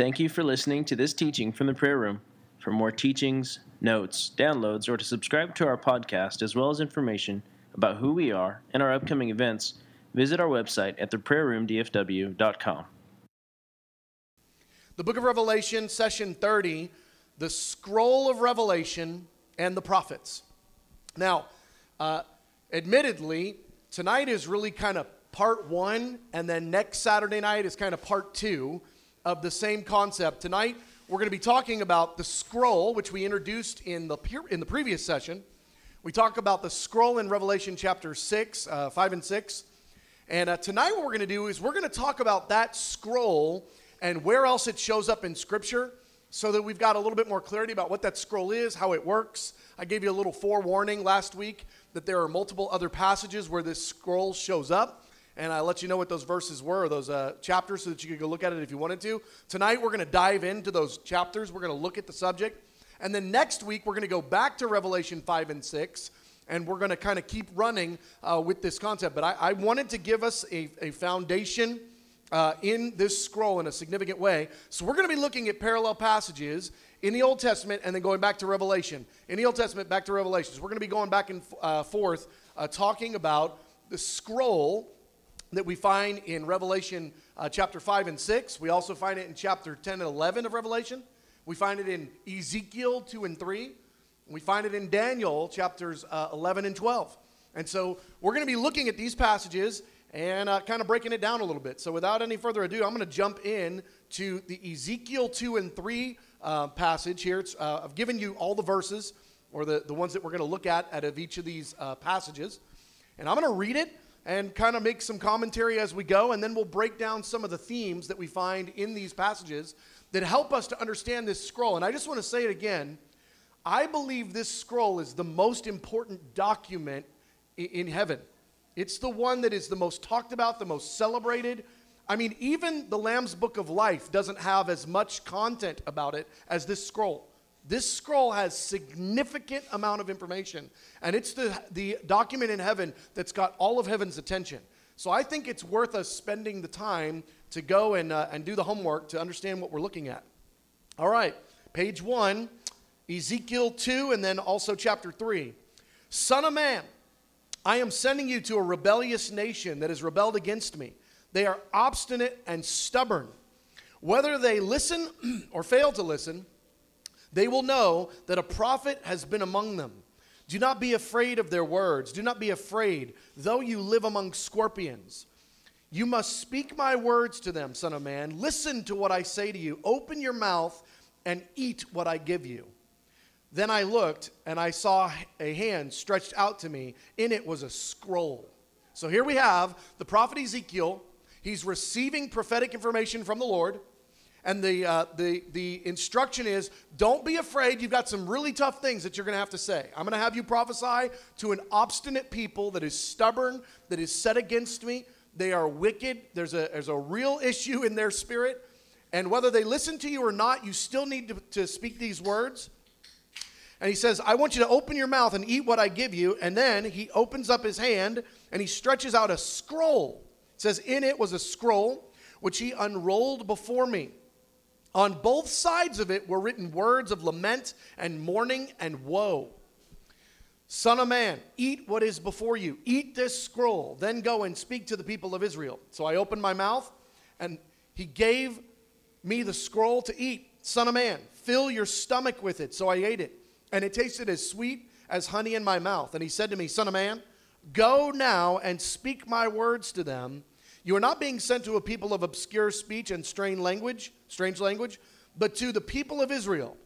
Thank you for listening to this teaching from the prayer room. For more teachings, notes, downloads, or to subscribe to our podcast, as well as information about who we are and our upcoming events, visit our website at theprayerroomdfw.com. The book of Revelation, session 30, the scroll of Revelation and the prophets. Now, uh, admittedly, tonight is really kind of part one, and then next Saturday night is kind of part two of the same concept. Tonight, we're going to be talking about the scroll, which we introduced in the, in the previous session. We talk about the scroll in Revelation chapter 6, uh, 5 and 6. And uh, tonight, what we're going to do is we're going to talk about that scroll and where else it shows up in Scripture so that we've got a little bit more clarity about what that scroll is, how it works. I gave you a little forewarning last week that there are multiple other passages where this scroll shows up and I let you know what those verses were, those uh, chapters, so that you could go look at it if you wanted to. Tonight, we're going to dive into those chapters. We're going to look at the subject. And then next week, we're going to go back to Revelation 5 and 6, and we're going to kind of keep running uh, with this concept. But I, I, wanted to give us a, a foundation uh, in this scroll in a significant way. So we're going to be looking at parallel passages in the Old Testament and then going back to Revelation. In the Old Testament, back to Revelation. So we're going to be going back and uh, forth uh, talking about the scroll that we find in Revelation uh, chapter 5 and 6. We also find it in chapter 10 and 11 of Revelation. We find it in Ezekiel 2 and 3. We find it in Daniel chapters uh, 11 and 12. And so we're going to be looking at these passages and uh, kind of breaking it down a little bit. So without any further ado, I'm going to jump in to the Ezekiel 2 and 3 uh, passage here. Uh, I've given you all the verses or the, the ones that we're going to look at out of each of these uh, passages. And I'm going to read it and kind of make some commentary as we go, and then we'll break down some of the themes that we find in these passages that help us to understand this scroll. And I just want to say it again I believe this scroll is the most important document in heaven. It's the one that is the most talked about, the most celebrated. I mean, even the Lamb's Book of Life doesn't have as much content about it as this scroll. This scroll has significant amount of information, and it's the, the document in heaven that's got all of heaven's attention. So I think it's worth us spending the time to go and, uh, and do the homework to understand what we're looking at. All right, page one, Ezekiel 2, and then also chapter 3. Son of man, I am sending you to a rebellious nation that has rebelled against me. They are obstinate and stubborn. Whether they listen or fail to listen, they will know that a prophet has been among them. Do not be afraid of their words. Do not be afraid, though you live among scorpions. You must speak my words to them, Son of Man. Listen to what I say to you. Open your mouth and eat what I give you. Then I looked, and I saw a hand stretched out to me. In it was a scroll. So here we have the prophet Ezekiel. He's receiving prophetic information from the Lord. And the, uh, the, the instruction is don't be afraid. You've got some really tough things that you're going to have to say. I'm going to have you prophesy to an obstinate people that is stubborn, that is set against me. They are wicked. There's a, there's a real issue in their spirit. And whether they listen to you or not, you still need to, to speak these words. And he says, I want you to open your mouth and eat what I give you. And then he opens up his hand and he stretches out a scroll. It says, In it was a scroll which he unrolled before me. On both sides of it were written words of lament and mourning and woe. Son of man, eat what is before you. Eat this scroll. Then go and speak to the people of Israel. So I opened my mouth, and he gave me the scroll to eat. Son of man, fill your stomach with it. So I ate it, and it tasted as sweet as honey in my mouth. And he said to me, Son of man, go now and speak my words to them you are not being sent to a people of obscure speech and strange language, strange language, but to the people of Israel,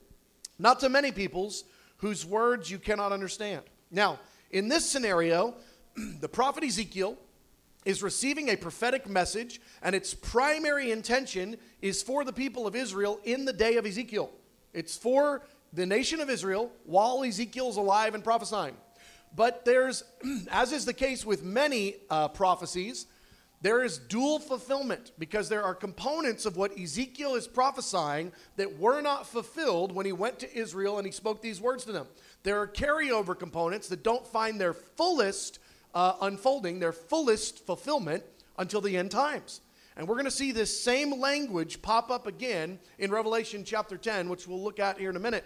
not to many peoples whose words you cannot understand. Now, in this scenario, the prophet Ezekiel is receiving a prophetic message, and its primary intention is for the people of Israel in the day of Ezekiel. It's for the nation of Israel while Ezekiel is alive and prophesying. But there's, as is the case with many uh, prophecies, there is dual fulfillment because there are components of what Ezekiel is prophesying that were not fulfilled when he went to Israel and he spoke these words to them. There are carryover components that don't find their fullest uh, unfolding, their fullest fulfillment until the end times. And we're going to see this same language pop up again in Revelation chapter 10, which we'll look at here in a minute.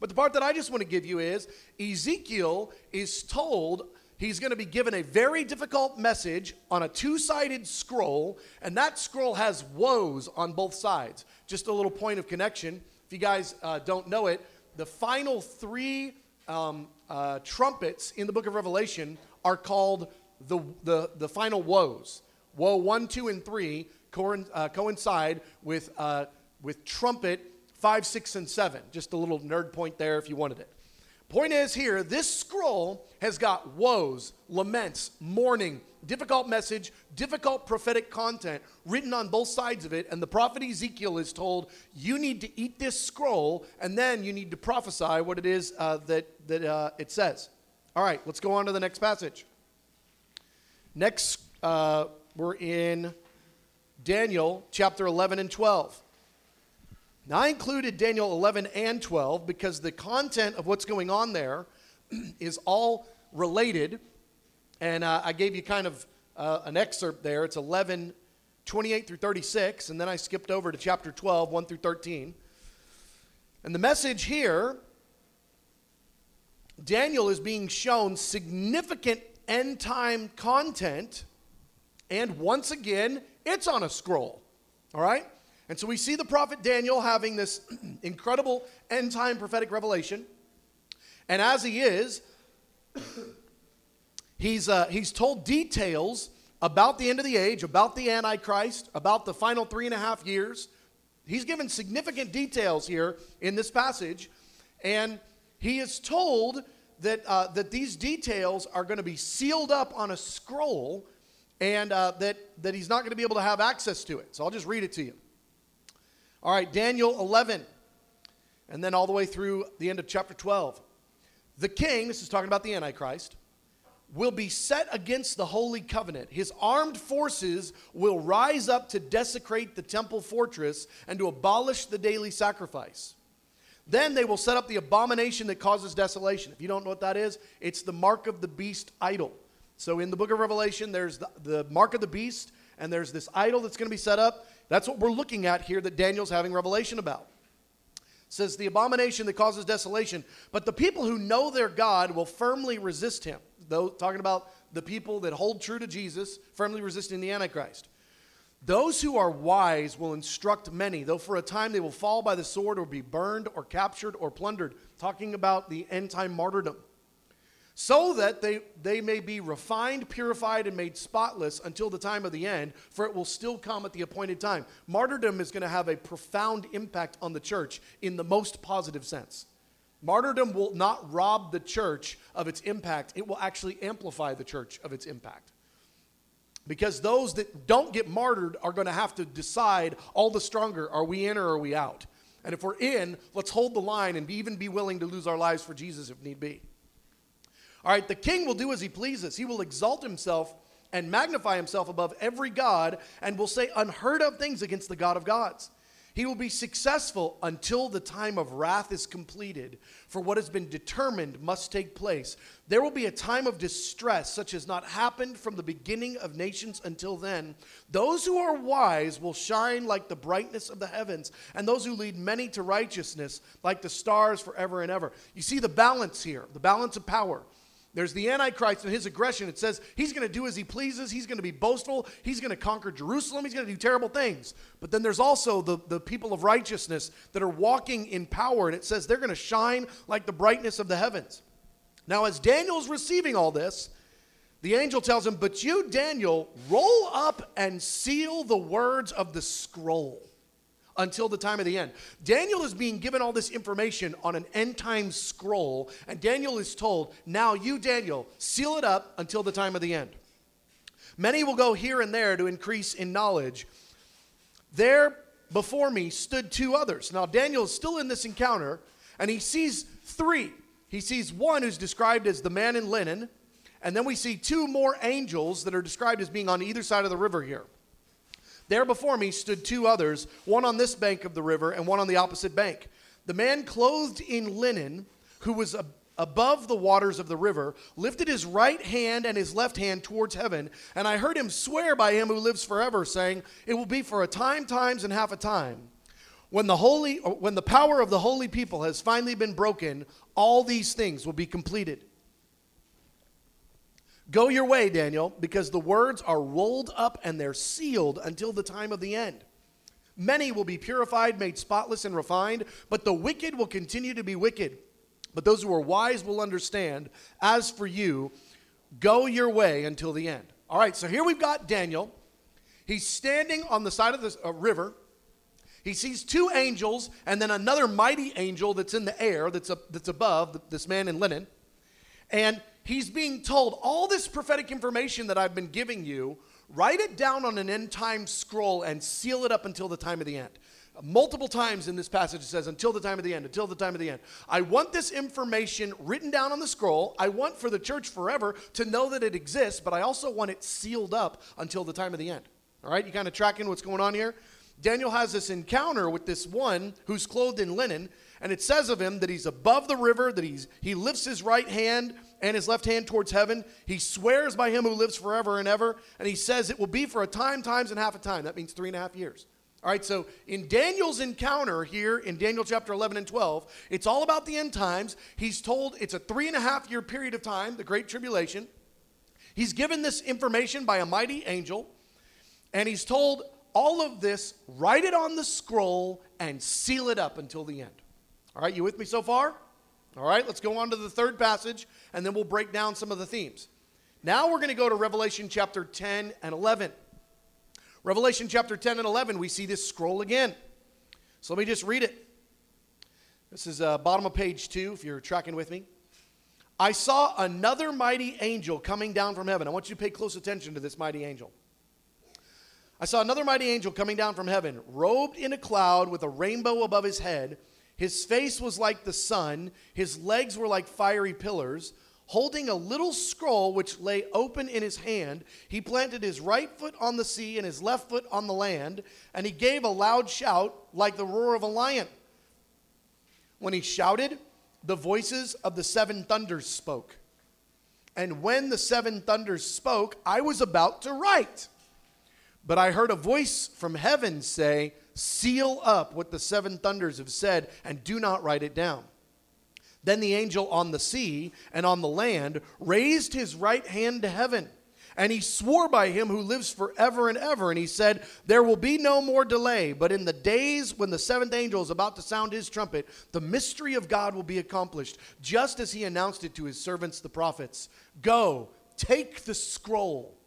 But the part that I just want to give you is Ezekiel is told he's going to be given a very difficult message on a two sided scroll, and that scroll has woes on both sides. Just a little point of connection. If you guys uh, don't know it, the final three um, uh, trumpets in the book of Revelation are called the, the, the final woes. Woe 1, 2, and 3 co- uh, coincide with, uh, with trumpet 5, 6, and 7. Just a little nerd point there if you wanted it. Point is here, this scroll has got woes, laments, mourning, difficult message, difficult prophetic content written on both sides of it. And the prophet Ezekiel is told, you need to eat this scroll, and then you need to prophesy what it is uh, that, that uh, it says. All right, let's go on to the next passage. Next, uh, we're in Daniel chapter 11 and 12. Now, I included Daniel 11 and 12 because the content of what's going on there is all related. And uh, I gave you kind of uh, an excerpt there. It's 11, 28 through 36. And then I skipped over to chapter 12, 1 through 13. And the message here Daniel is being shown significant end time content. And once again, it's on a scroll. All right? And so we see the prophet Daniel having this incredible end time prophetic revelation. And as he is, he's, uh, he's told details about the end of the age, about the Antichrist, about the final three and a half years. He's given significant details here in this passage. And he is told that, uh, that these details are going to be sealed up on a scroll and uh, that, that he's not going to be able to have access to it. So I'll just read it to you. All right, Daniel 11, and then all the way through the end of chapter 12. The king, this is talking about the Antichrist, will be set against the holy covenant. His armed forces will rise up to desecrate the temple fortress and to abolish the daily sacrifice. Then they will set up the abomination that causes desolation. If you don't know what that is, it's the mark of the beast idol. So in the book of Revelation, there's the, the mark of the beast, and there's this idol that's going to be set up. That's what we're looking at here that Daniel's having revelation about. It says the abomination that causes desolation, but the people who know their God will firmly resist him. Though talking about the people that hold true to Jesus, firmly resisting the Antichrist. Those who are wise will instruct many, though for a time they will fall by the sword or be burned or captured or plundered. Talking about the end time martyrdom. So that they, they may be refined, purified, and made spotless until the time of the end, for it will still come at the appointed time. Martyrdom is going to have a profound impact on the church in the most positive sense. Martyrdom will not rob the church of its impact, it will actually amplify the church of its impact. Because those that don't get martyred are going to have to decide all the stronger are we in or are we out? And if we're in, let's hold the line and be, even be willing to lose our lives for Jesus if need be. All right, the king will do as he pleases. He will exalt himself and magnify himself above every God and will say unheard of things against the God of gods. He will be successful until the time of wrath is completed, for what has been determined must take place. There will be a time of distress, such as not happened from the beginning of nations until then. Those who are wise will shine like the brightness of the heavens, and those who lead many to righteousness like the stars forever and ever. You see the balance here, the balance of power. There's the Antichrist and his aggression. It says he's going to do as he pleases. He's going to be boastful. He's going to conquer Jerusalem. He's going to do terrible things. But then there's also the, the people of righteousness that are walking in power. And it says they're going to shine like the brightness of the heavens. Now, as Daniel's receiving all this, the angel tells him, But you, Daniel, roll up and seal the words of the scroll until the time of the end. Daniel is being given all this information on an end time scroll, and Daniel is told, Now you, Daniel, seal it up until the time of the end. Many will go here and there to increase in knowledge. There before me stood two others. Now, Daniel is still in this encounter, and he sees three. He sees one who's described as the man in linen, and then we see two more angels that are described as being on either side of the river here. There before me stood two others, one on this bank of the river and one on the opposite bank. The man clothed in linen, who was above the waters of the river, lifted his right hand and his left hand towards heaven, and I heard him swear by him who lives forever, saying, It will be for a time, times, and half a time. When the holy when the power of the holy people has finally been broken, all these things will be completed. Go your way, Daniel, because the words are rolled up and they're sealed until the time of the end. Many will be purified, made spotless, and refined, but the wicked will continue to be wicked. But those who are wise will understand. As for you, go your way until the end. All right, so here we've got Daniel. He's standing on the side of the uh, river. He sees two angels and then another mighty angel that's in the air, that's, a, that's above this man in linen. And he's being told all this prophetic information that I've been giving you Write it down on an end time scroll and seal it up until the time of the end. Multiple times in this passage it says, until the time of the end, until the time of the end. I want this information written down on the scroll. I want for the church forever to know that it exists, but I also want it sealed up until the time of the end. All right, you kind of tracking what's going on here? Daniel has this encounter with this one who's clothed in linen, and it says of him that he's above the river, that he's, he lifts his right hand and his left hand towards heaven. He swears by him who lives forever and ever, and he says it will be for a time, times, and half a time. That means three and a half years. All right, so in Daniel's encounter here in Daniel chapter 11 and 12, it's all about the end times. He's told it's a three and a half year period of time, the Great Tribulation. He's given this information by a mighty angel, and he's told all of this, write it on the scroll and seal it up until the end. All right, you with me so far? All right, let's go on to the third passage and then we'll break down some of the themes. Now we're going to go to Revelation chapter 10 and 11. Revelation chapter 10 and 11, we see this scroll again. So let me just read it. This is uh, bottom of page 2 if you're tracking with me. I saw another mighty angel coming down from heaven. I want you to pay close attention to this mighty angel. I saw another mighty angel coming down from heaven, robed in a cloud with a rainbow above his head his face was like the sun, his legs were like fiery pillars. Holding a little scroll which lay open in his hand, he planted his right foot on the sea and his left foot on the land, and he gave a loud shout like the roar of a lion. When he shouted, the voices of the seven thunders spoke. And when the seven thunders spoke, I was about to write. But I heard a voice from heaven say, Seal up what the seven thunders have said and do not write it down. Then the angel on the sea and on the land raised his right hand to heaven. And he swore by him who lives forever and ever. And he said, There will be no more delay, but in the days when the seventh angel is about to sound his trumpet, the mystery of God will be accomplished, just as he announced it to his servants, the prophets. Go, take the scroll,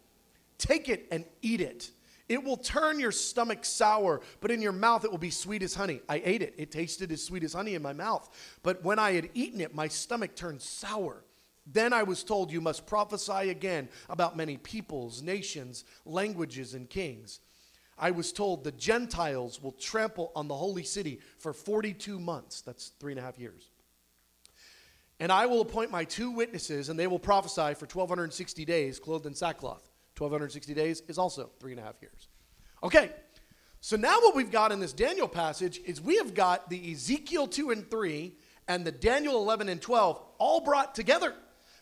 take it and eat it. It will turn your stomach sour, but in your mouth it will be sweet as honey. I ate it. It tasted as sweet as honey in my mouth. But when I had eaten it, my stomach turned sour. Then I was told, You must prophesy again about many peoples, nations, languages, and kings. I was told the Gentiles will trample on the holy city for 42 months. That's three and a half years. And I will appoint my two witnesses, and they will prophesy for 1,260 days, clothed in sackcloth. 1,260 days is also three and a half years. Okay, so now what we've got in this Daniel passage is we have got the Ezekiel 2 and 3 and the Daniel 11 and 12 all brought together.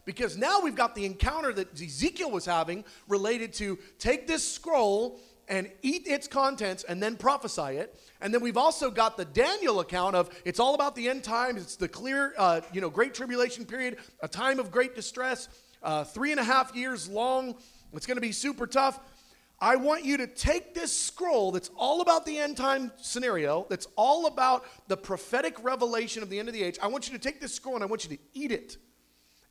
Because now we've got the encounter that Ezekiel was having related to take this scroll and eat its contents and then prophesy it. And then we've also got the Daniel account of it's all about the end times. It's the clear, uh, you know, great tribulation period, a time of great distress, uh, three and a half years long it's going to be super tough. I want you to take this scroll that's all about the end time scenario, that's all about the prophetic revelation of the end of the age. I want you to take this scroll and I want you to eat it.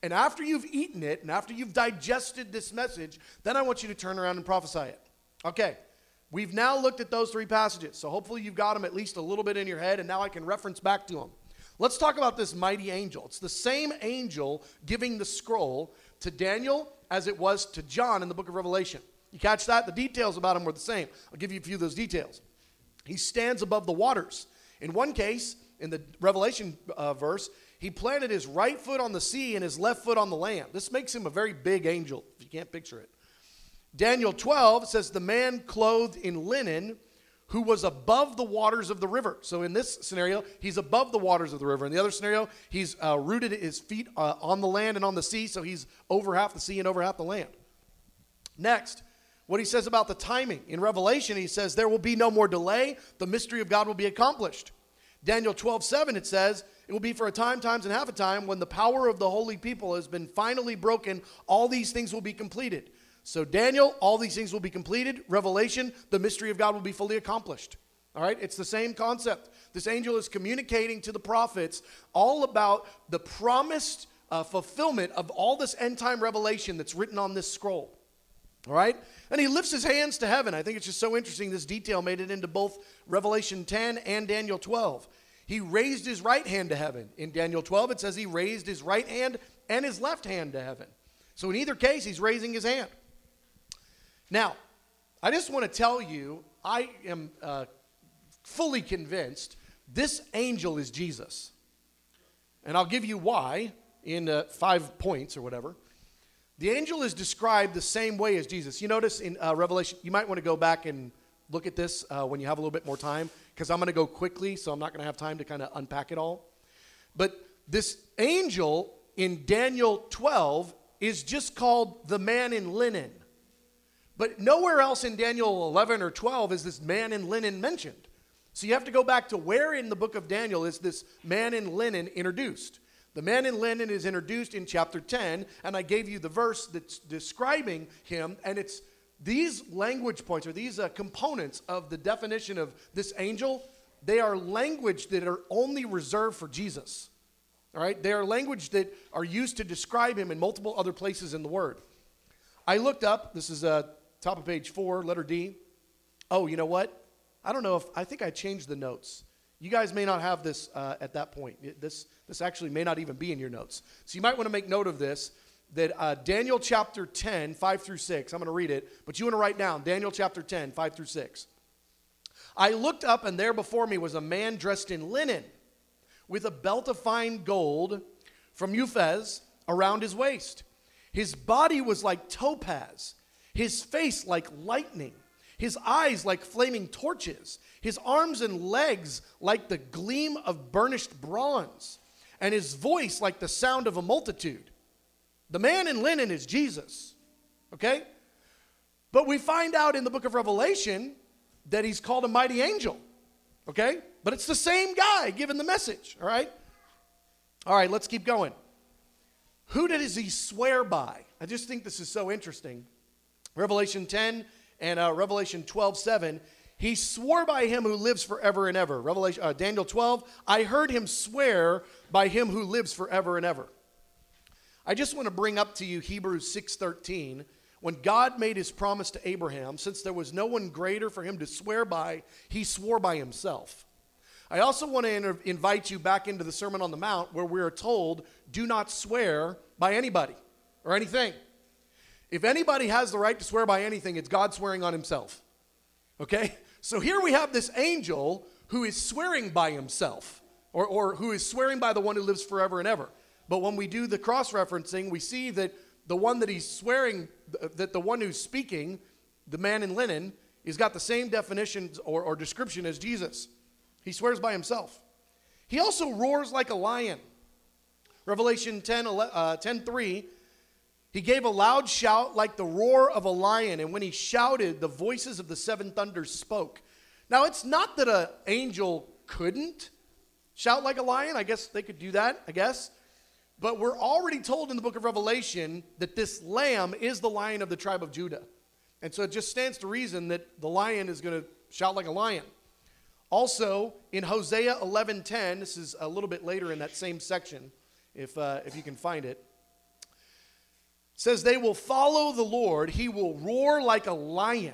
And after you've eaten it and after you've digested this message, then I want you to turn around and prophesy it. Okay, we've now looked at those three passages. So hopefully you've got them at least a little bit in your head and now I can reference back to them. Let's talk about this mighty angel. It's the same angel giving the scroll to Daniel as it was to John in the book of Revelation. You catch that? The details about him were the same. I'll give you a few of those details. He stands above the waters. In one case, in the Revelation uh, verse, he planted his right foot on the sea and his left foot on the land. This makes him a very big angel, if you can't picture it. Daniel 12 says, The man clothed in linen who was above the waters of the river. So in this scenario, he's above the waters of the river. In the other scenario, he's uh, rooted his feet uh, on the land and on the sea, so he's over half the sea and over half the land. Next, what he says about the timing. In Revelation, he says, There will be no more delay, the mystery of God will be accomplished. Daniel 12, 7, it says, It will be for a time, times, and half a time when the power of the holy people has been finally broken, all these things will be completed. So, Daniel, all these things will be completed. Revelation, the mystery of God will be fully accomplished. All right, it's the same concept. This angel is communicating to the prophets all about the promised uh, fulfillment of all this end time revelation that's written on this scroll. All right? And he lifts his hands to heaven. I think it's just so interesting. This detail made it into both Revelation 10 and Daniel 12. He raised his right hand to heaven. In Daniel 12, it says he raised his right hand and his left hand to heaven. So in either case, he's raising his hand. Now, I just want to tell you, I am uh, fully convinced this angel is Jesus. And I'll give you why in uh, five points or whatever. The angel is described the same way as Jesus. You notice in uh, Revelation, you might want to go back and look at this uh, when you have a little bit more time, because I'm going to go quickly, so I'm not going to have time to kind of unpack it all. But this angel in Daniel 12 is just called the man in linen. But nowhere else in Daniel 11 or 12 is this man in linen mentioned. So you have to go back to where in the book of Daniel is this man in linen introduced. The man in linen is introduced in chapter 10, and I gave you the verse that's describing him, and it's these language points or these uh, components of the definition of this angel, they are language that are only reserved for Jesus. All right? They are language that are used to describe him in multiple other places in the Word. I looked up, this is uh, top of page four, letter D. Oh, you know what? I don't know if, I think I changed the notes. You guys may not have this uh, at that point. This, this actually may not even be in your notes. So you might want to make note of this that uh, Daniel chapter 10, 5 through 6, I'm going to read it, but you want to write down Daniel chapter 10, 5 through 6. I looked up, and there before me was a man dressed in linen with a belt of fine gold from Uphaz around his waist. His body was like topaz his face like lightning, his eyes like flaming torches, his arms and legs like the gleam of burnished bronze, and his voice like the sound of a multitude. The man in linen is Jesus, okay? But we find out in the book of Revelation that he's called a mighty angel, okay? But it's the same guy giving the message, all right? All right, let's keep going. Who does he swear by? I just think this is so interesting. Revelation 10 and uh, Revelation 12 7. He swore by him who lives forever and ever. Revelation, uh, Daniel 12, I heard him swear by him who lives forever and ever. I just want to bring up to you Hebrews 6:13 when God made his promise to Abraham since there was no one greater for him to swear by he swore by himself. I also want to inter- invite you back into the Sermon on the Mount where we are told do not swear by anybody or anything. If anybody has the right to swear by anything, it's God swearing on himself. Okay? So here we have this angel who is swearing by himself, or, or who is swearing by the one who lives forever and ever. But when we do the cross referencing, we see that the one that he's swearing, that the one who's speaking, the man in linen, he's got the same definition or, or description as Jesus. He swears by himself. He also roars like a lion. Revelation 10, uh, 10 3 he gave a loud shout like the roar of a lion, and when he shouted, the voices of the seven thunders spoke. Now, it's not that an angel couldn't shout like a lion. I guess they could do that, I guess. But we're already told in the book of Revelation that this lamb is the lion of the tribe of Judah. And so it just stands to reason that the lion is going to shout like a lion. Also, in Hosea 11:10, this is a little bit later in that same section, if, uh, if you can find it says they will follow the Lord. He will roar like a lion.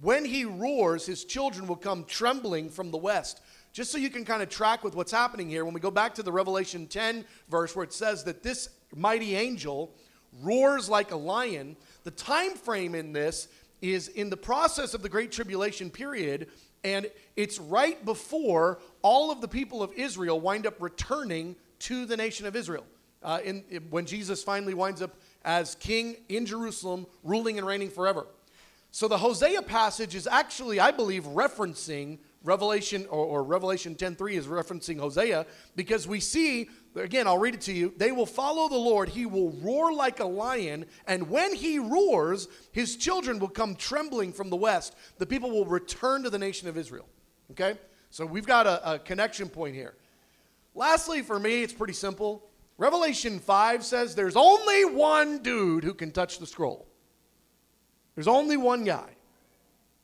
When he roars, his children will come trembling from the west. Just so you can kind of track with what's happening here, when we go back to the Revelation 10 verse where it says that this mighty angel roars like a lion, the time frame in this is in the process of the great tribulation period and it's right before all of the people of Israel wind up returning to the nation of Israel. Uh, in, when Jesus finally winds up as king in Jerusalem, ruling and reigning forever. So the Hosea passage is actually, I believe, referencing Revelation or, or Revelation 10:3 is referencing Hosea because we see again, I'll read it to you. They will follow the Lord. He will roar like a lion, and when he roars, his children will come trembling from the west. The people will return to the nation of Israel. Okay? So we've got a, a connection point here. Lastly, for me, it's pretty simple. Revelation 5 says there's only one dude who can touch the scroll. There's only one guy,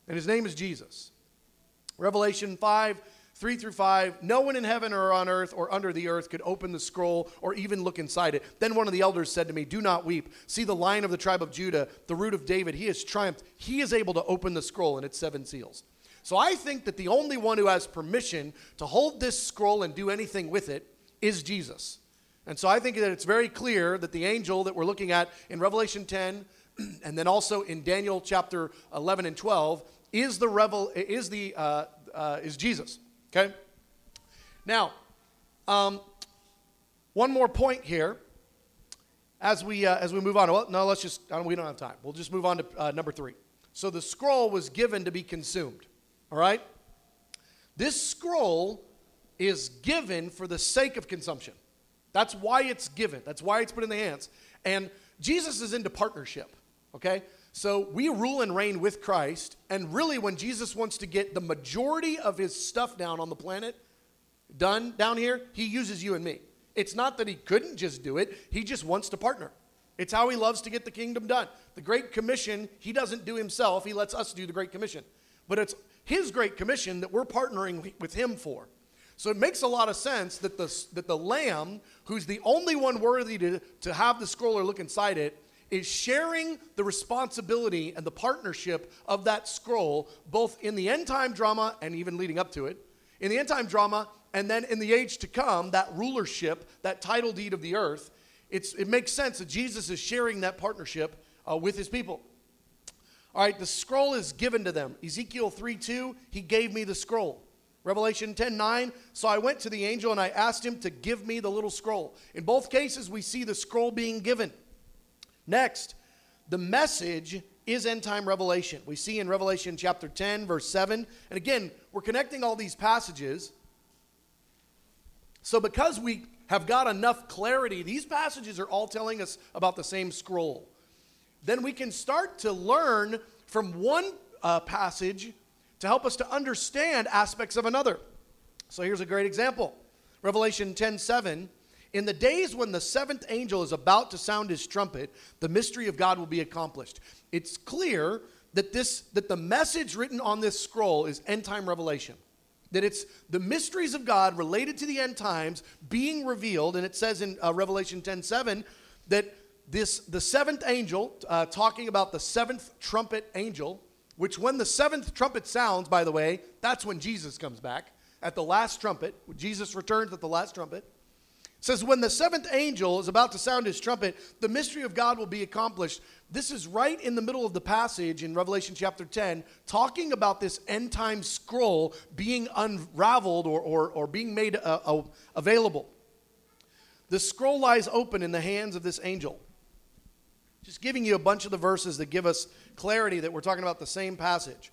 and his name is Jesus. Revelation 5 3 through 5 No one in heaven or on earth or under the earth could open the scroll or even look inside it. Then one of the elders said to me, Do not weep. See the lion of the tribe of Judah, the root of David. He has triumphed. He is able to open the scroll and its seven seals. So I think that the only one who has permission to hold this scroll and do anything with it is Jesus. And so I think that it's very clear that the angel that we're looking at in Revelation 10 and then also in Daniel chapter 11 and 12 is the revel is the uh, uh, is Jesus. Okay. Now, um, one more point here as we uh, as we move on. Well, no, let's just don't, we don't have time. We'll just move on to uh, number three. So the scroll was given to be consumed. All right. This scroll is given for the sake of consumption. That's why it's given. That's why it's put in the hands. And Jesus is into partnership. Okay? So we rule and reign with Christ, and really, when Jesus wants to get the majority of his stuff down on the planet done down here, he uses you and me. It's not that he couldn't just do it, he just wants to partner. It's how he loves to get the kingdom done. The Great Commission, he doesn't do himself, he lets us do the Great Commission. But it's his Great Commission that we're partnering with him for. So it makes a lot of sense that the, that the Lamb, who's the only one worthy to, to have the scroll or look inside it, is sharing the responsibility and the partnership of that scroll, both in the end time drama and even leading up to it. In the end time drama, and then in the age to come, that rulership, that title deed of the earth, it's, it makes sense that Jesus is sharing that partnership uh, with his people. All right, the scroll is given to them. Ezekiel 3 2, he gave me the scroll. Revelation 10 9, so I went to the angel and I asked him to give me the little scroll. In both cases, we see the scroll being given. Next, the message is end time revelation. We see in Revelation chapter 10, verse 7. And again, we're connecting all these passages. So, because we have got enough clarity, these passages are all telling us about the same scroll. Then we can start to learn from one uh, passage to help us to understand aspects of another. So, here's a great example Revelation 10 7 in the days when the seventh angel is about to sound his trumpet, the mystery of God will be accomplished. It's clear that this that the message written on this scroll is end time revelation. That it's the mysteries of God related to the end times being revealed, and it says in uh, Revelation 10 7 that this the seventh angel, uh, talking about the seventh trumpet angel, which when the seventh trumpet sounds, by the way, that's when Jesus comes back at the last trumpet. Jesus returns at the last trumpet. Says when the seventh angel is about to sound his trumpet the mystery of god will be accomplished. This is right in the middle of the passage in revelation chapter 10 talking about this end time scroll being unraveled or, or, or being made uh, uh, available. The scroll lies open in the hands of this angel just giving you a bunch of the verses that give us clarity that we're talking about the same passage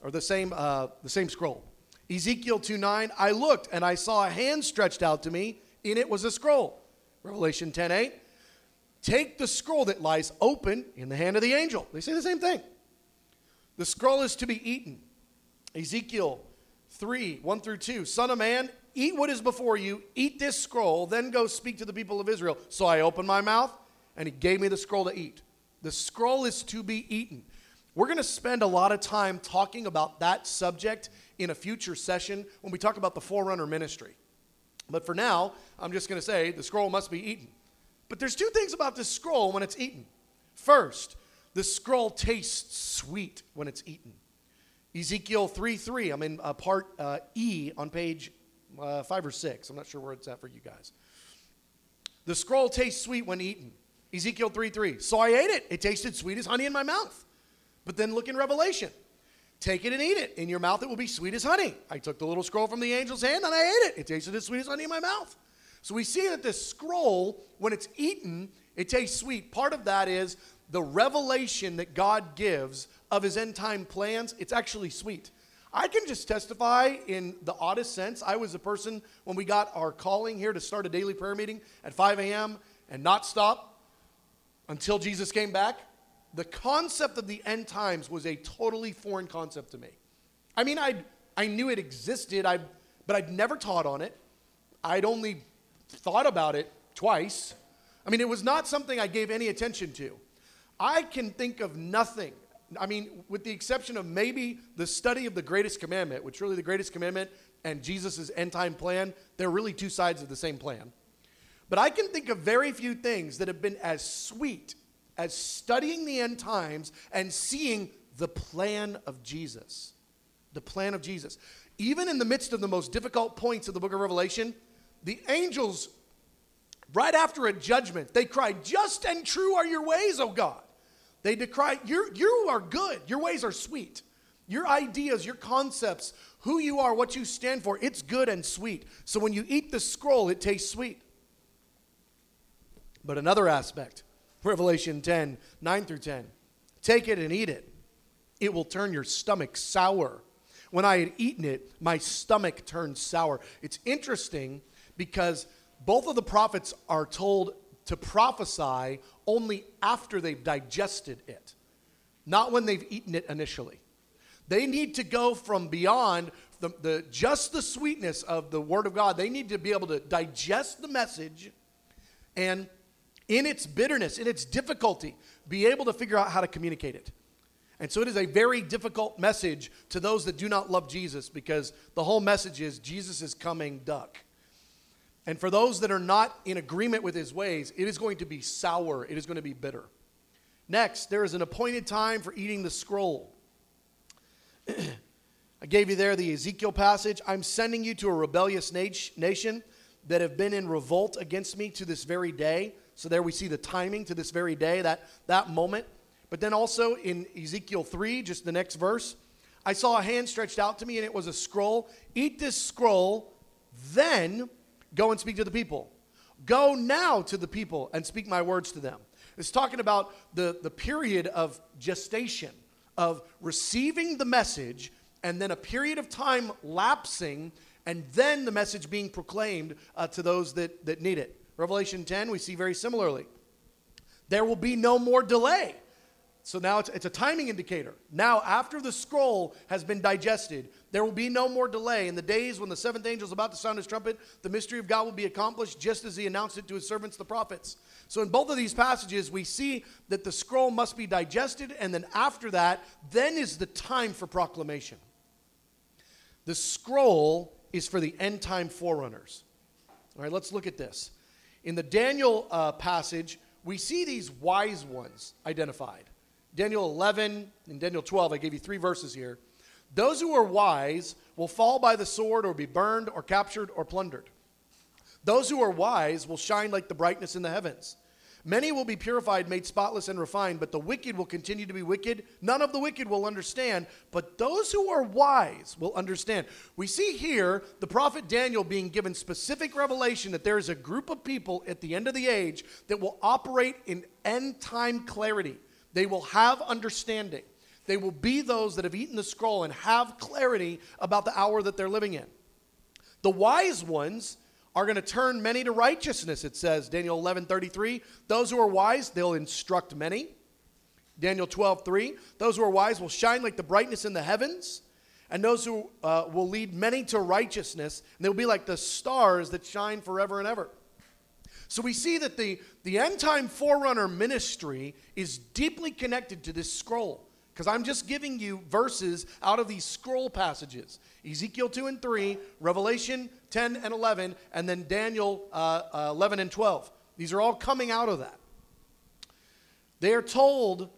or the same, uh, the same scroll ezekiel 2 9 i looked and i saw a hand stretched out to me in it was a scroll. Revelation 10 8. Take the scroll that lies open in the hand of the angel. They say the same thing. The scroll is to be eaten. Ezekiel 3 1 through 2. Son of man, eat what is before you, eat this scroll, then go speak to the people of Israel. So I opened my mouth, and he gave me the scroll to eat. The scroll is to be eaten. We're going to spend a lot of time talking about that subject in a future session when we talk about the forerunner ministry. But for now, I'm just going to say the scroll must be eaten. But there's two things about this scroll when it's eaten. First, the scroll tastes sweet when it's eaten. Ezekiel 3 3, I'm in uh, part uh, E on page uh, 5 or 6. I'm not sure where it's at for you guys. The scroll tastes sweet when eaten. Ezekiel 3 3. So I ate it. It tasted sweet as honey in my mouth. But then look in Revelation. Take it and eat it. In your mouth, it will be sweet as honey. I took the little scroll from the angel's hand and I ate it. It tasted as sweet as honey in my mouth. So we see that this scroll, when it's eaten, it tastes sweet. Part of that is the revelation that God gives of his end time plans, it's actually sweet. I can just testify in the oddest sense. I was a person when we got our calling here to start a daily prayer meeting at 5 a.m. and not stop until Jesus came back. The concept of the end times was a totally foreign concept to me. I mean, I I knew it existed, I, but I'd never taught on it. I'd only thought about it twice. I mean, it was not something I gave any attention to. I can think of nothing I mean, with the exception of maybe the study of the greatest commandment, which really the greatest commandment and Jesus' end time plan, they're really two sides of the same plan. But I can think of very few things that have been as sweet as studying the end times and seeing the plan of Jesus. The plan of Jesus. Even in the midst of the most difficult points of the book of Revelation, the angels, right after a judgment, they cry, Just and true are your ways, O God. They decry, you you are good. Your ways are sweet. Your ideas, your concepts, who you are, what you stand for, it's good and sweet. So when you eat the scroll, it tastes sweet. But another aspect, Revelation 10, 9 through 10, take it and eat it. It will turn your stomach sour. When I had eaten it, my stomach turned sour. It's interesting because both of the prophets are told to prophesy only after they've digested it, not when they've eaten it initially. They need to go from beyond the, the, just the sweetness of the Word of God. They need to be able to digest the message and, in its bitterness, in its difficulty, be able to figure out how to communicate it. And so it is a very difficult message to those that do not love Jesus because the whole message is Jesus is coming, duck. And for those that are not in agreement with his ways, it is going to be sour, it is going to be bitter. Next, there is an appointed time for eating the scroll. I gave you there the Ezekiel passage. I'm sending you to a rebellious nation that have been in revolt against me to this very day. So there we see the timing to this very day, that, that moment. But then also in Ezekiel 3, just the next verse, I saw a hand stretched out to me and it was a scroll. Eat this scroll, then Go and speak to the people. Go now to the people and speak my words to them. It's talking about the, the period of gestation, of receiving the message, and then a period of time lapsing, and then the message being proclaimed uh, to those that, that need it. Revelation 10, we see very similarly. There will be no more delay. So now it's, it's a timing indicator. Now, after the scroll has been digested, there will be no more delay. In the days when the seventh angel is about to sound his trumpet, the mystery of God will be accomplished just as he announced it to his servants, the prophets. So, in both of these passages, we see that the scroll must be digested, and then after that, then is the time for proclamation. The scroll is for the end time forerunners. All right, let's look at this. In the Daniel uh, passage, we see these wise ones identified. Daniel 11 and Daniel 12, I gave you three verses here. Those who are wise will fall by the sword or be burned or captured or plundered. Those who are wise will shine like the brightness in the heavens. Many will be purified, made spotless, and refined, but the wicked will continue to be wicked. None of the wicked will understand, but those who are wise will understand. We see here the prophet Daniel being given specific revelation that there is a group of people at the end of the age that will operate in end time clarity. They will have understanding. They will be those that have eaten the scroll and have clarity about the hour that they're living in. The wise ones are going to turn many to righteousness, it says, Daniel 11 33. Those who are wise, they'll instruct many. Daniel 12 3. Those who are wise will shine like the brightness in the heavens. And those who uh, will lead many to righteousness, and they'll be like the stars that shine forever and ever. So we see that the, the end time forerunner ministry is deeply connected to this scroll. Because I'm just giving you verses out of these scroll passages Ezekiel 2 and 3, Revelation 10 and 11, and then Daniel uh, uh, 11 and 12. These are all coming out of that. They are told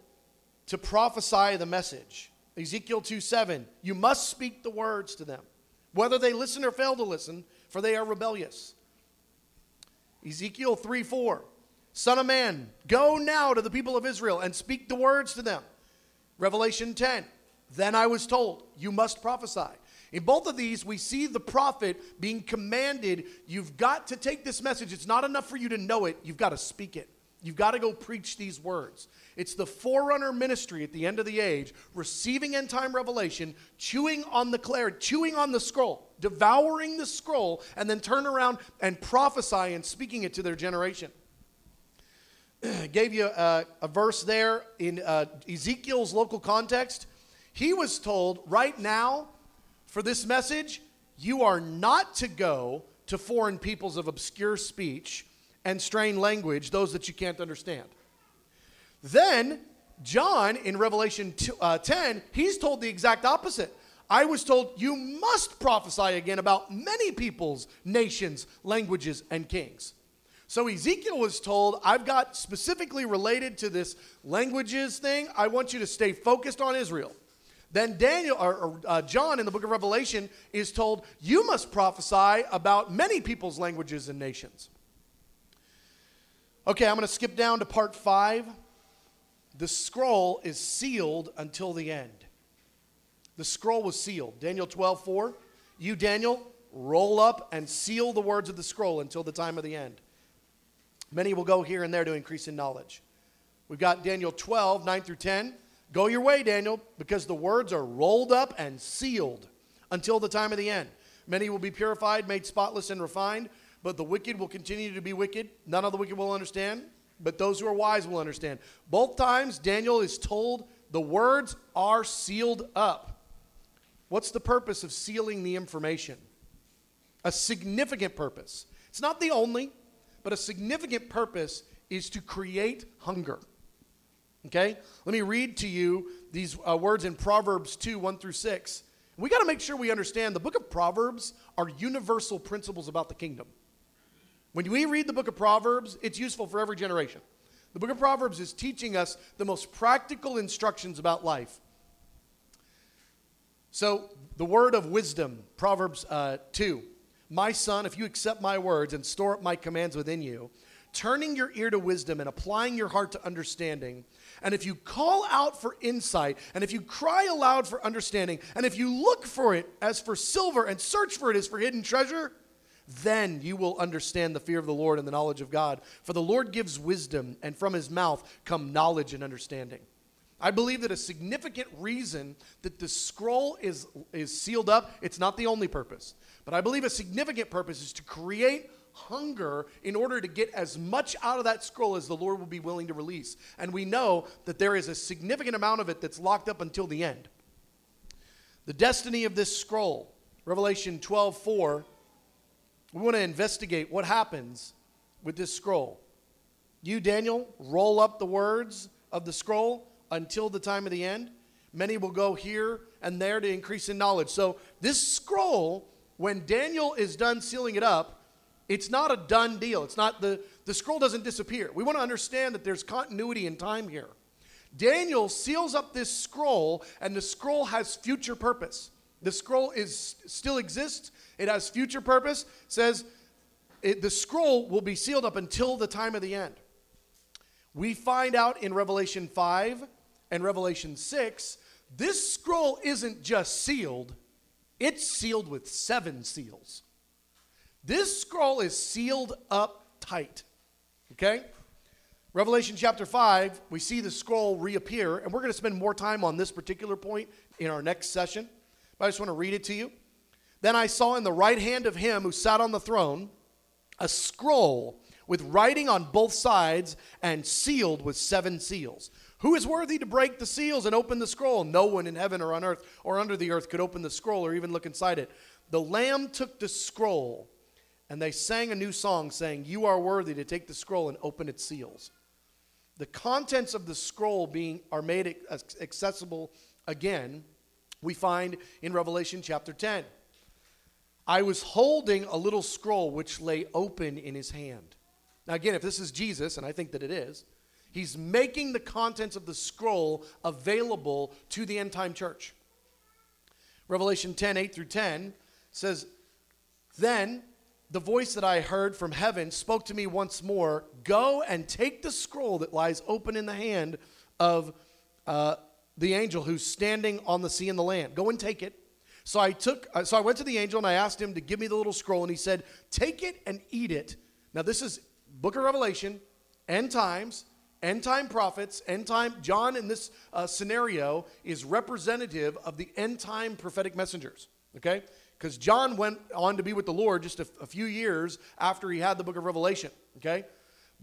to prophesy the message. Ezekiel 2 7, you must speak the words to them, whether they listen or fail to listen, for they are rebellious. Ezekiel 3 4. Son of man, go now to the people of Israel and speak the words to them. Revelation 10. Then I was told, you must prophesy. In both of these, we see the prophet being commanded, you've got to take this message. It's not enough for you to know it, you've got to speak it. You've got to go preach these words. It's the forerunner ministry at the end of the age, receiving end time revelation, chewing on the clarity, chewing on the scroll, devouring the scroll, and then turn around and prophesy and speaking it to their generation. Gave you a, a, verse there in uh, Ezekiel's local context. He was told, right now, for this message, you are not to go to foreign peoples of obscure speech and strained language, those that you can't understand. Then, John in Revelation uh, 10, he's told the exact opposite. I was told you must prophesy again about many peoples, nations, languages, and kings. So Ezekiel was told, I've got specifically related to this languages thing, I want you to stay focused on Israel. Then Daniel or, or uh, John in the book of Revelation is told, you must prophesy about many peoples, languages, and nations. Okay, I'm going to skip down to part five. The scroll is sealed until the end. The scroll was sealed. Daniel 12, 4. You, Daniel, roll up and seal the words of the scroll until the time of the end. Many will go here and there to increase in knowledge. We've got Daniel 12, 9 through 10. Go your way, Daniel, because the words are rolled up and sealed until the time of the end. Many will be purified, made spotless, and refined, but the wicked will continue to be wicked. None of the wicked will understand, but those who are wise will understand. Both times, Daniel is told the words are sealed up. What's the purpose of sealing the information? A significant purpose. It's not the only, but a significant purpose is to create hunger. Okay? Let me read to you these uh, words in Proverbs 2 1 through 6. We got to make sure we understand the book of Proverbs are universal principles about the kingdom. When we read the book of Proverbs, it's useful for every generation. The book of Proverbs is teaching us the most practical instructions about life. So, the word of wisdom, Proverbs uh, 2. My son, if you accept my words and store up my commands within you, turning your ear to wisdom and applying your heart to understanding, and if you call out for insight, and if you cry aloud for understanding, and if you look for it as for silver and search for it as for hidden treasure, then you will understand the fear of the Lord and the knowledge of God. For the Lord gives wisdom, and from his mouth come knowledge and understanding. I believe that a significant reason that the scroll is, is sealed up, it's not the only purpose, but I believe a significant purpose is to create hunger in order to get as much out of that scroll as the Lord will be willing to release. And we know that there is a significant amount of it that's locked up until the end. The destiny of this scroll, Revelation 12 4 we want to investigate what happens with this scroll. You, Daniel, roll up the words of the scroll until the time of the end. Many will go here and there to increase in knowledge. So, this scroll, when Daniel is done sealing it up, it's not a done deal. It's not the, the scroll doesn't disappear. We want to understand that there's continuity in time here. Daniel seals up this scroll, and the scroll has future purpose. The scroll is still exists it has future purpose. It says it, the scroll will be sealed up until the time of the end. We find out in Revelation 5 and Revelation 6 this scroll isn't just sealed, it's sealed with seven seals. This scroll is sealed up tight. Okay? Revelation chapter 5, we see the scroll reappear, and we're going to spend more time on this particular point in our next session. But I just want to read it to you. Then I saw in the right hand of him who sat on the throne a scroll with writing on both sides and sealed with seven seals. Who is worthy to break the seals and open the scroll? No one in heaven or on earth or under the earth could open the scroll or even look inside it. The Lamb took the scroll and they sang a new song saying, You are worthy to take the scroll and open its seals. The contents of the scroll being are made accessible again, we find in Revelation chapter 10. I was holding a little scroll which lay open in his hand. Now, again, if this is Jesus, and I think that it is, he's making the contents of the scroll available to the end time church. Revelation 10 8 through 10 says, Then the voice that I heard from heaven spoke to me once more Go and take the scroll that lies open in the hand of uh, the angel who's standing on the sea and the land. Go and take it. So I took, uh, so I went to the angel and I asked him to give me the little scroll, and he said, "Take it and eat it." Now this is Book of Revelation, end times, end time prophets, end time. John in this uh, scenario is representative of the end time prophetic messengers. Okay? Because John went on to be with the Lord just a, a few years after he had the book of Revelation. Okay?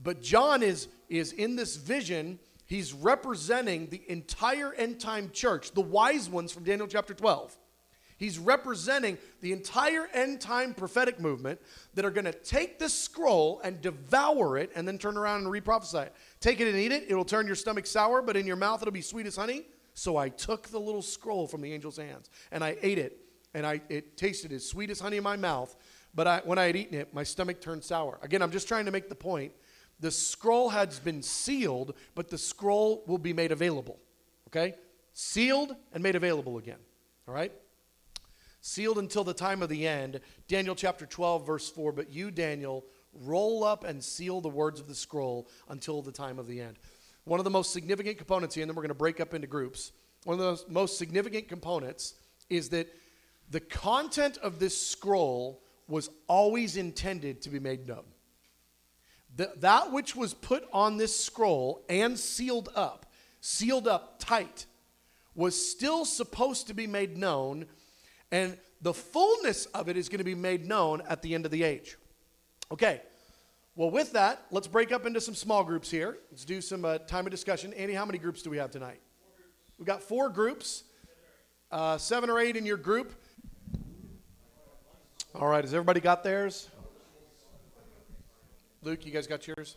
But John is, is in this vision, he's representing the entire end time church, the wise ones from Daniel chapter 12. He's representing the entire end time prophetic movement that are going to take this scroll and devour it and then turn around and reprophesy it. Take it and eat it. It'll turn your stomach sour, but in your mouth it'll be sweet as honey. So I took the little scroll from the angel's hands and I ate it, and I, it tasted as sweet as honey in my mouth. But I, when I had eaten it, my stomach turned sour. Again, I'm just trying to make the point. The scroll has been sealed, but the scroll will be made available. Okay? Sealed and made available again. All right? Sealed until the time of the end. Daniel chapter 12, verse 4. But you, Daniel, roll up and seal the words of the scroll until the time of the end. One of the most significant components here, and then we're going to break up into groups. One of the most significant components is that the content of this scroll was always intended to be made known. The, that which was put on this scroll and sealed up, sealed up tight, was still supposed to be made known and the fullness of it is going to be made known at the end of the age. Okay. Well, with that, let's break up into some small groups here. Let's do some uh, time of discussion. Andy, how many groups do we have tonight? We've got four groups, uh, seven or eight in your group. All right, has everybody got theirs? Luke, you guys got yours?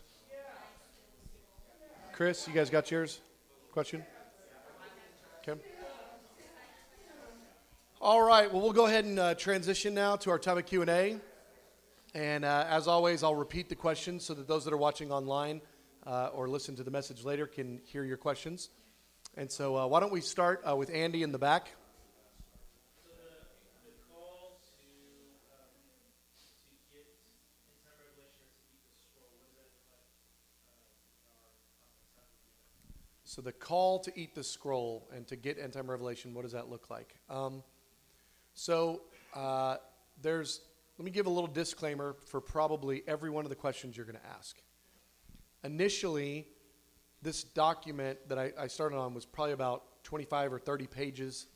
Chris, you guys got yours? Question? Okay. All right. Well, we'll go ahead and uh, transition now to our time of Q and A. And uh, as always, I'll repeat the questions so that those that are watching online uh, or listen to the message later can hear your questions. And so, uh, why don't we start uh, with Andy in the back? So the call to eat the scroll and to get end time revelation, what does that look like? Um, so uh, there's, let me give a little disclaimer for probably every one of the questions you're going to ask. Initially, this document that I, I started on was probably about 25 or 30 pages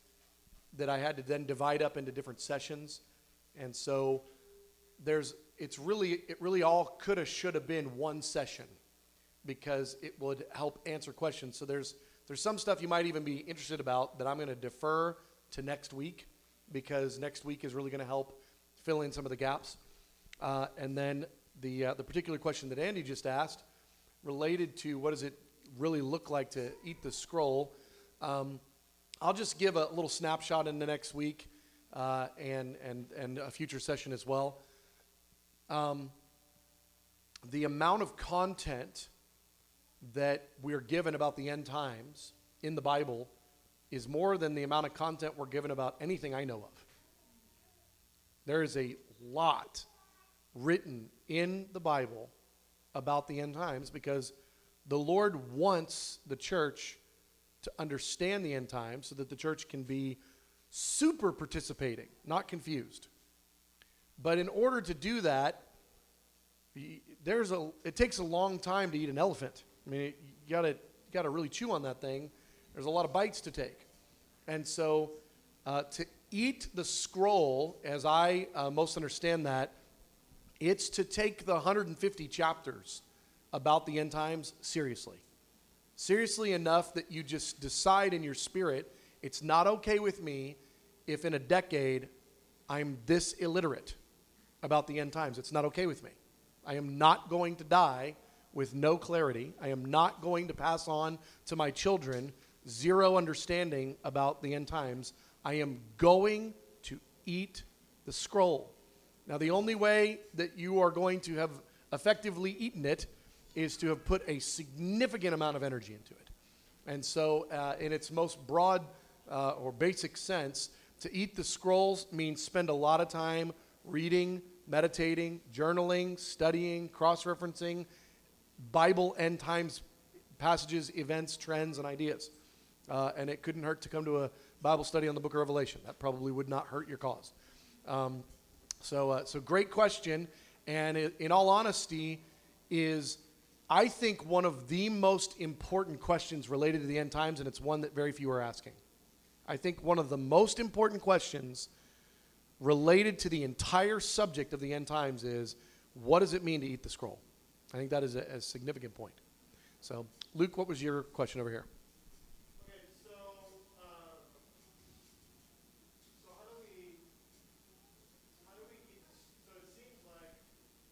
that I had to then divide up into different sessions. And so there's, it's really, it really all could have, should have been one session because it would help answer questions. So there's, there's some stuff you might even be interested about that I'm going to defer to next week because next week is really going to help fill in some of the gaps. Uh, and then the, uh, the particular question that Andy just asked related to what does it really look like to eat the scroll. Um, I'll just give a little snapshot in the next week uh, and, and, and a future session as well. Um, the amount of content that we're given about the end times in the Bible is more than the amount of content we're given about anything I know of. There is a lot written in the Bible about the end times because the Lord wants the church to understand the end times so that the church can be super participating, not confused. But in order to do that, there's a it takes a long time to eat an elephant. I mean, you got to got to really chew on that thing there's a lot of bites to take. And so uh, to eat the scroll, as I uh, most understand that, it's to take the 150 chapters about the end times seriously. Seriously enough that you just decide in your spirit, it's not okay with me if in a decade I'm this illiterate about the end times. It's not okay with me. I am not going to die with no clarity. I am not going to pass on to my children zero understanding about the end times, I am going to eat the scroll. Now, the only way that you are going to have effectively eaten it is to have put a significant amount of energy into it. And so, uh, in its most broad uh, or basic sense, to eat the scrolls means spend a lot of time reading, meditating, journaling, studying, cross referencing Bible end times passages, events, trends, and ideas uh, and it couldn't hurt to come to a Bible study on the book of Revelation. That probably would not hurt your cause. Um, so, uh, so great question. And it, in all honesty, is I think one of the most important questions related to the end times, and it's one that very few are asking. I think one of the most important questions related to the entire subject of the end times is what does it mean to eat the scroll? I think that is a, a significant point. So, Luke, what was your question over here? Okay, so, uh, so how do we, how do we keep, so it seems like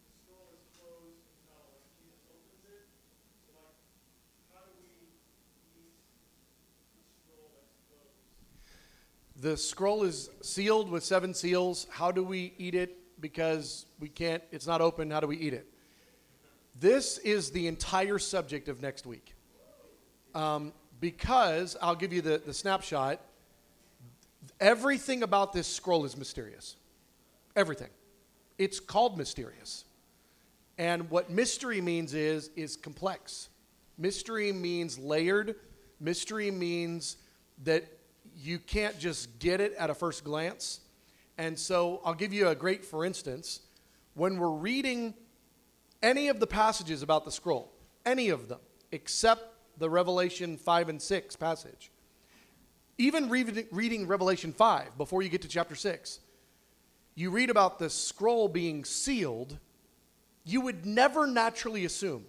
the scroll is closed until like Jesus opens it. So like, how do we eat the scroll that's closed? The scroll is sealed with seven seals. How do we eat it? Because we can't, it's not open. How do we eat it? This is the entire subject of next week. Um, because I'll give you the, the snapshot. Everything about this scroll is mysterious. Everything. It's called mysterious. And what mystery means is is complex. Mystery means layered. Mystery means that you can't just get it at a first glance. And so I'll give you a great for instance. When we're reading any of the passages about the scroll, any of them, except the Revelation 5 and 6 passage, even reading, reading Revelation 5 before you get to chapter 6, you read about the scroll being sealed, you would never naturally assume,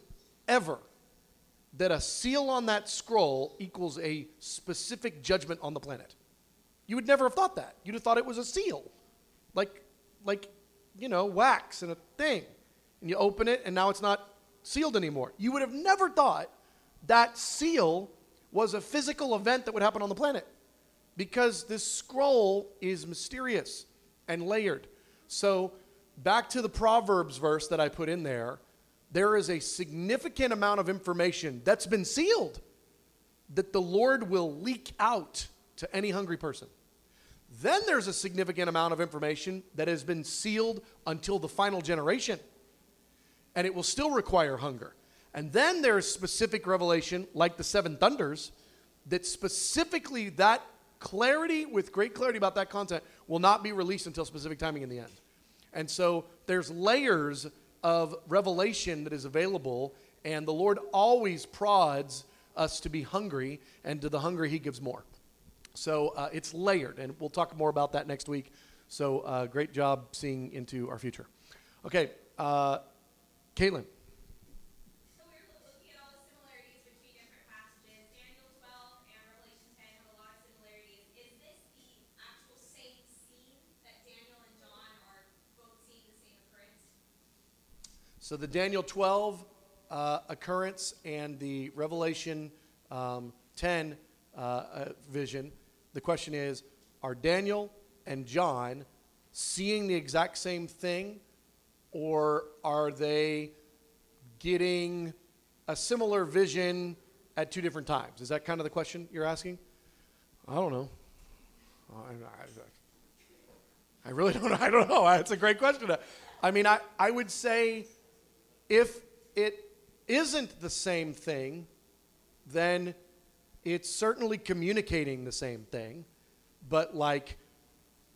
ever, that a seal on that scroll equals a specific judgment on the planet. You would never have thought that. You'd have thought it was a seal, like, like, you know, wax and a thing. And you open it, and now it's not sealed anymore. You would have never thought that seal was a physical event that would happen on the planet because this scroll is mysterious and layered. So, back to the Proverbs verse that I put in there, there is a significant amount of information that's been sealed that the Lord will leak out to any hungry person. Then there's a significant amount of information that has been sealed until the final generation, and it will still require hunger. And then there's specific revelation, like the seven thunders, that specifically that clarity, with great clarity about that content, will not be released until specific timing in the end. And so there's layers of revelation that is available, and the Lord always prods us to be hungry, and to the hungry, He gives more. So uh, it's layered, and we'll talk more about that next week. So uh, great job seeing into our future. Okay, uh, Caitlin. So the Daniel 12 uh, occurrence and the Revelation um, 10 uh, uh, vision, the question is are Daniel and John seeing the exact same thing, or are they getting a similar vision at two different times? Is that kind of the question you're asking? I don't know. I, really don't know. I don't know. It's a great question. I mean, I, I would say if it isn't the same thing, then it's certainly communicating the same thing. But like,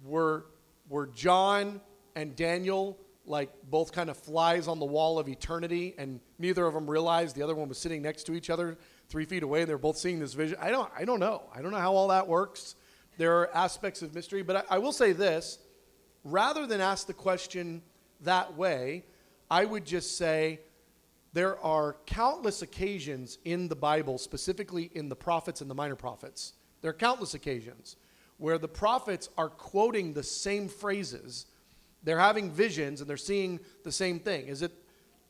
were, were John and Daniel like both kind of flies on the wall of eternity, and neither of them realized the other one was sitting next to each other three feet away, and they're both seeing this vision? I don't, I don't know. I don't know how all that works. There are aspects of mystery, but I, I will say this rather than ask the question that way, I would just say there are countless occasions in the Bible, specifically in the prophets and the minor prophets. There are countless occasions where the prophets are quoting the same phrases. They're having visions and they're seeing the same thing. Is it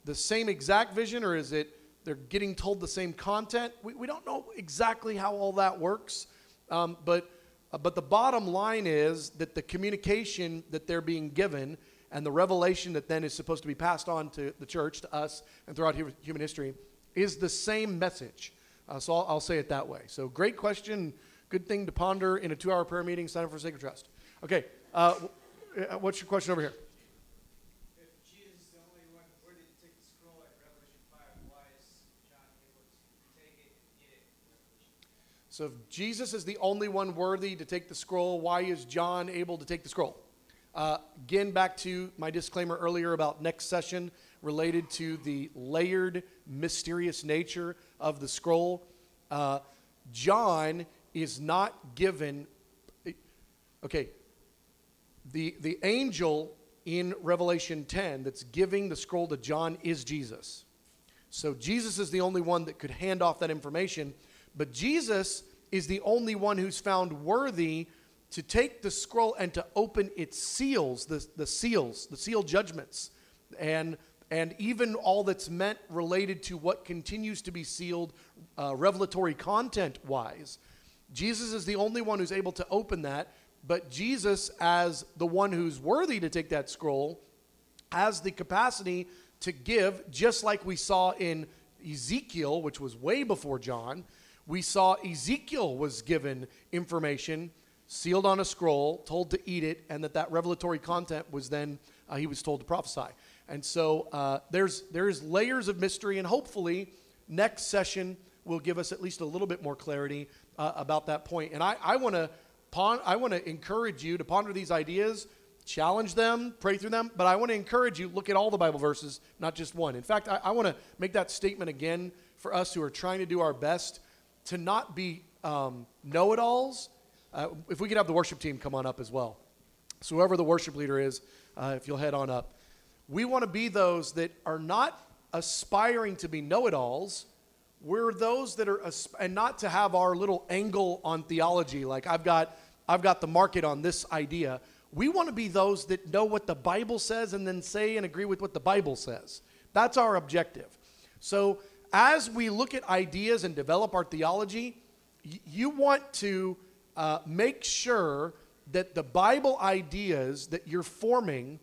the same exact vision or is it they're getting told the same content? We, we don't know exactly how all that works, um, but, uh, but the bottom line is that the communication that they're being given and the revelation that then is supposed to be passed on to the church, to us, and throughout hu- human history is the same message. Uh, so I'll, I'll say it that way. So great question. Good thing to ponder in a two hour prayer meeting. Sign up for Sacred Trust. Okay. Uh, uh, what's your question over here? If Jesus is the only one worthy to take the scroll at Revelation 5, why is John able to take it and eat it in Revelation? So if Jesus is the only one worthy to take the scroll, why is John able to take the scroll? Uh, again, back to my disclaimer earlier about next session related to the layered, mysterious nature of the scroll. Uh, John is not given. Okay, the, the angel in Revelation 10 that's giving the scroll to John is Jesus. So Jesus is the only one that could hand off that information, but Jesus is the only one who's found worthy to take the scroll and to open its seals, the, the seals, the seal judgments, and, and even all that's meant related to what continues to be sealed uh, revelatory content wise. Jesus is the only one who's able to open that, but Jesus, as the one who's worthy to take that scroll, has the capacity to give, just like we saw in Ezekiel, which was way before John. We saw Ezekiel was given information sealed on a scroll, told to eat it, and that that revelatory content was then uh, he was told to prophesy. And so uh, there's there's layers of mystery, and hopefully next session will give us at least a little bit more clarity uh, about that point. And I, I want to pon- I want to encourage you to ponder these ideas, challenge them, pray through them. But I want to encourage you look at all the Bible verses, not just one. In fact, I, I want to make that statement again for us who are trying to do our best to not be um, know-it-alls uh, if we could have the worship team come on up as well. So, whoever the worship leader is, uh, if you'll head on up. We want to be those that are not aspiring to be know it alls. We're those that are, asp- and not to have our little angle on theology, like I've got, I've got the market on this idea. We want to be those that know what the Bible says and then say and agree with what the Bible says. That's our objective. So, as we look at ideas and develop our theology, y- you want to uh, make sure that the Bible ideas that you're forming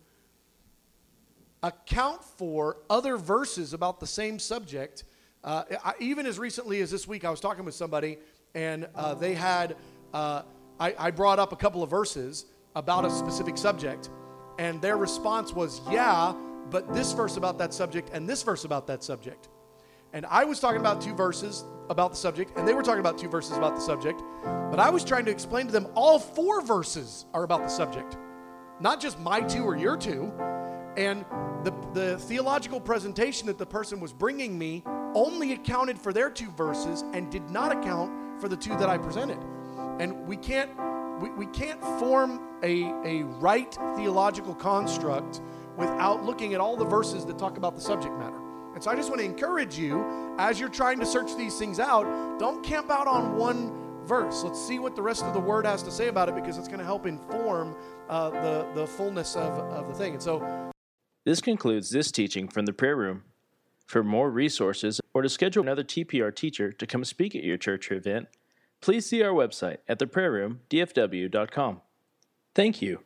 account for other verses about the same subject. Uh, I, even as recently as this week, I was talking with somebody, and uh, they had, uh, I, I brought up a couple of verses about a specific subject, and their response was, Yeah, but this verse about that subject and this verse about that subject. And I was talking about two verses about the subject, and they were talking about two verses about the subject. But I was trying to explain to them all four verses are about the subject, not just my two or your two. And the, the theological presentation that the person was bringing me only accounted for their two verses and did not account for the two that I presented. And we can't, we, we can't form a, a right theological construct without looking at all the verses that talk about the subject matter. And so I just want to encourage you as you're trying to search these things out, don't camp out on one verse. Let's see what the rest of the word has to say about it because it's going to help inform uh, the, the fullness of, of the thing. And so This concludes this teaching from the prayer room. For more resources or to schedule another TPR teacher to come speak at your church or event, please see our website at theprayerroomdfw.com. Thank you.